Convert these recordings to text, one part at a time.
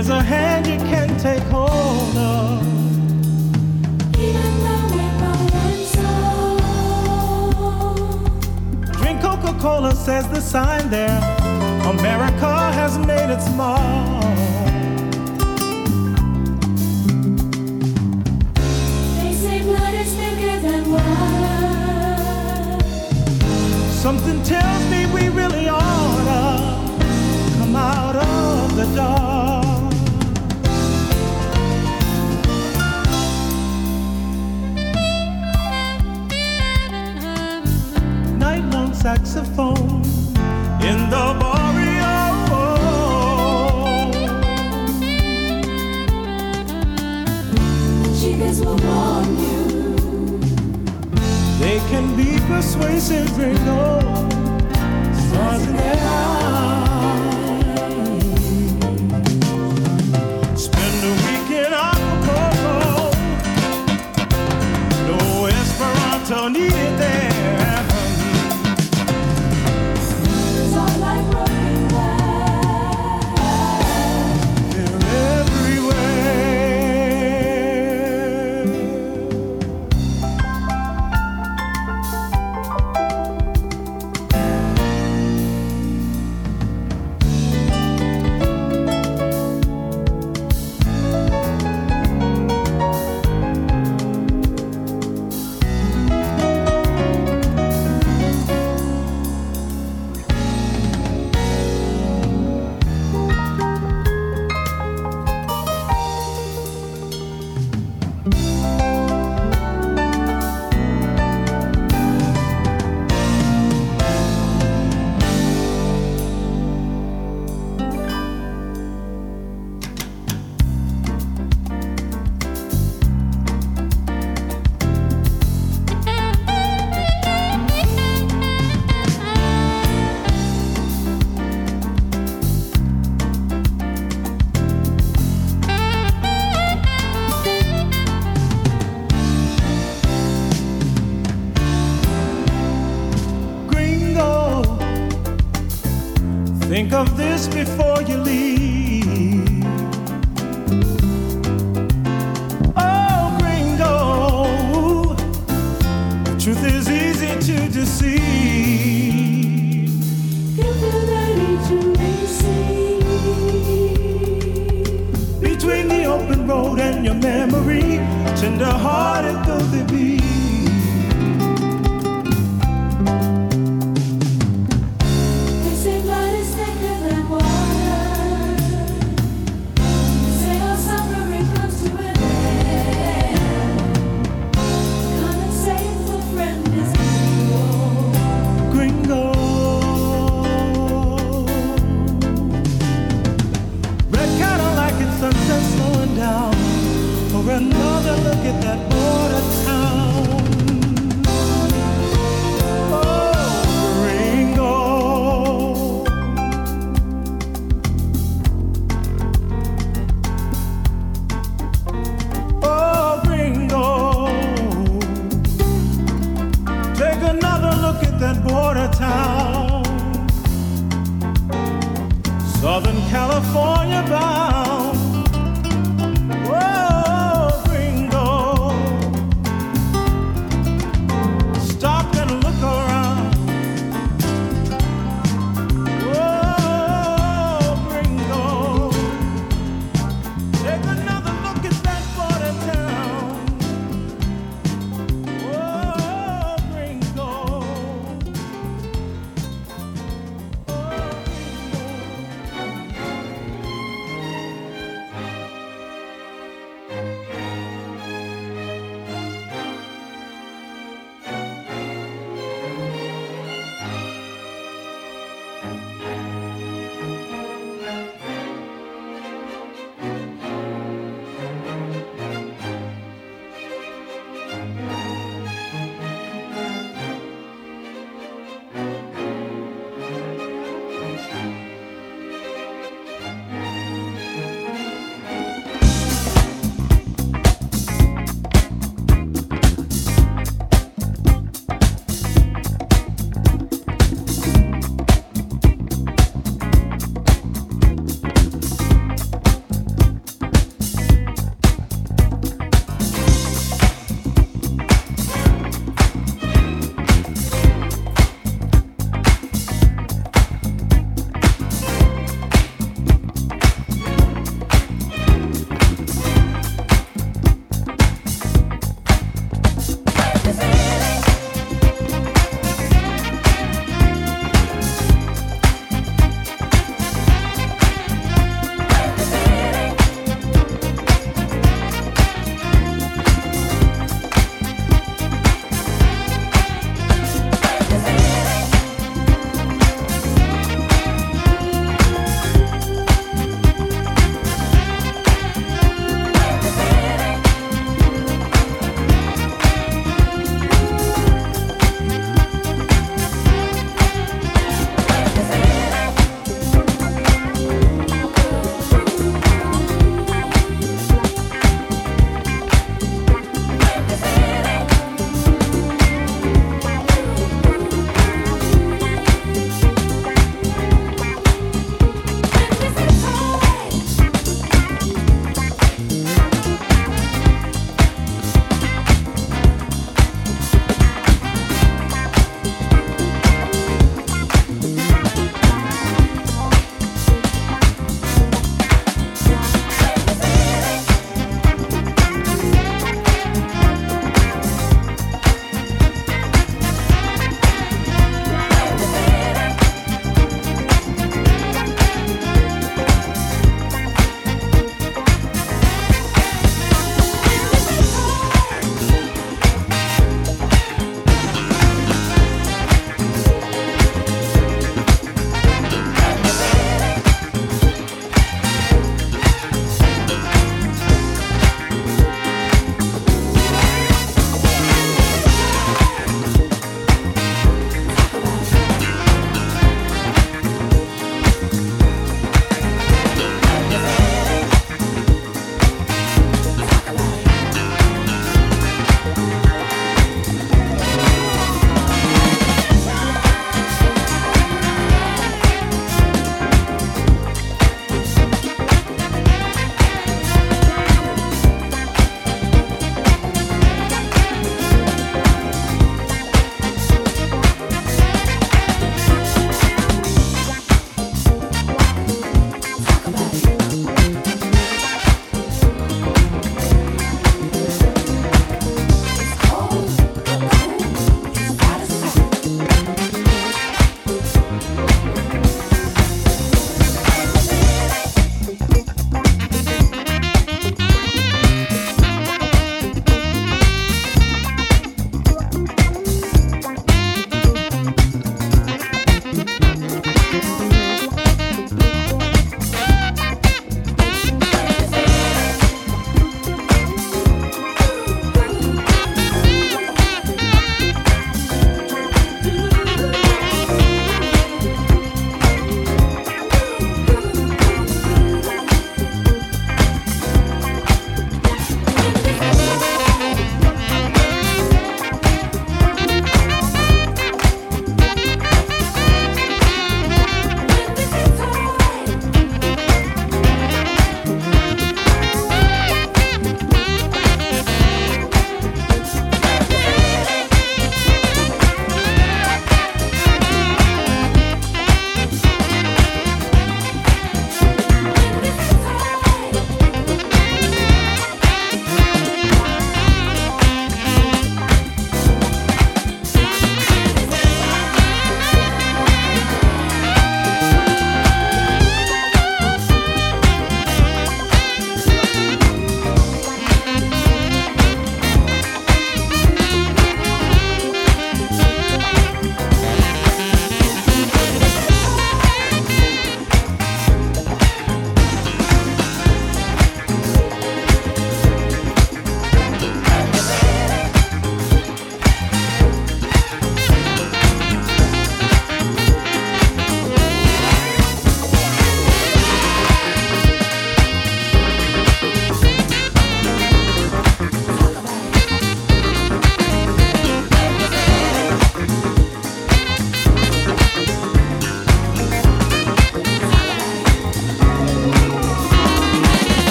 Here's a hand you can take hold of. Drink Coca-Cola says the sign there. America has made its mark. They say blood is thicker than water. Something tells me we really oughta come out of the dark. Saxophone in the barrio. Chicas will warn you. They can be persuasive, gringo. Stars in their eyes. Spend a week in Acapulco. No Esperanto needed there.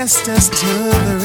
Test us to the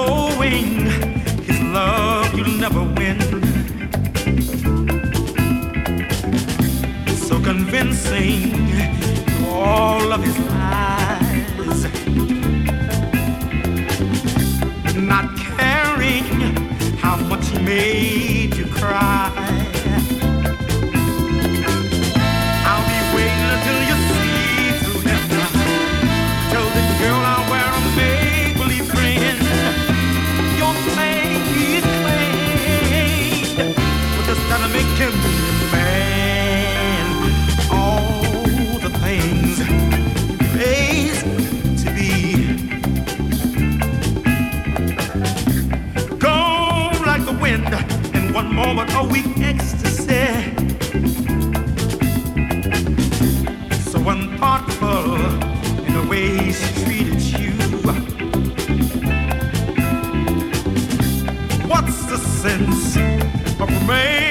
knowing his love you'll never win. So convincing all of his lies. Not caring how much he made you cry. moment of weak ecstasy. So unthoughtful in the way she treated you. What's the sense of remaining?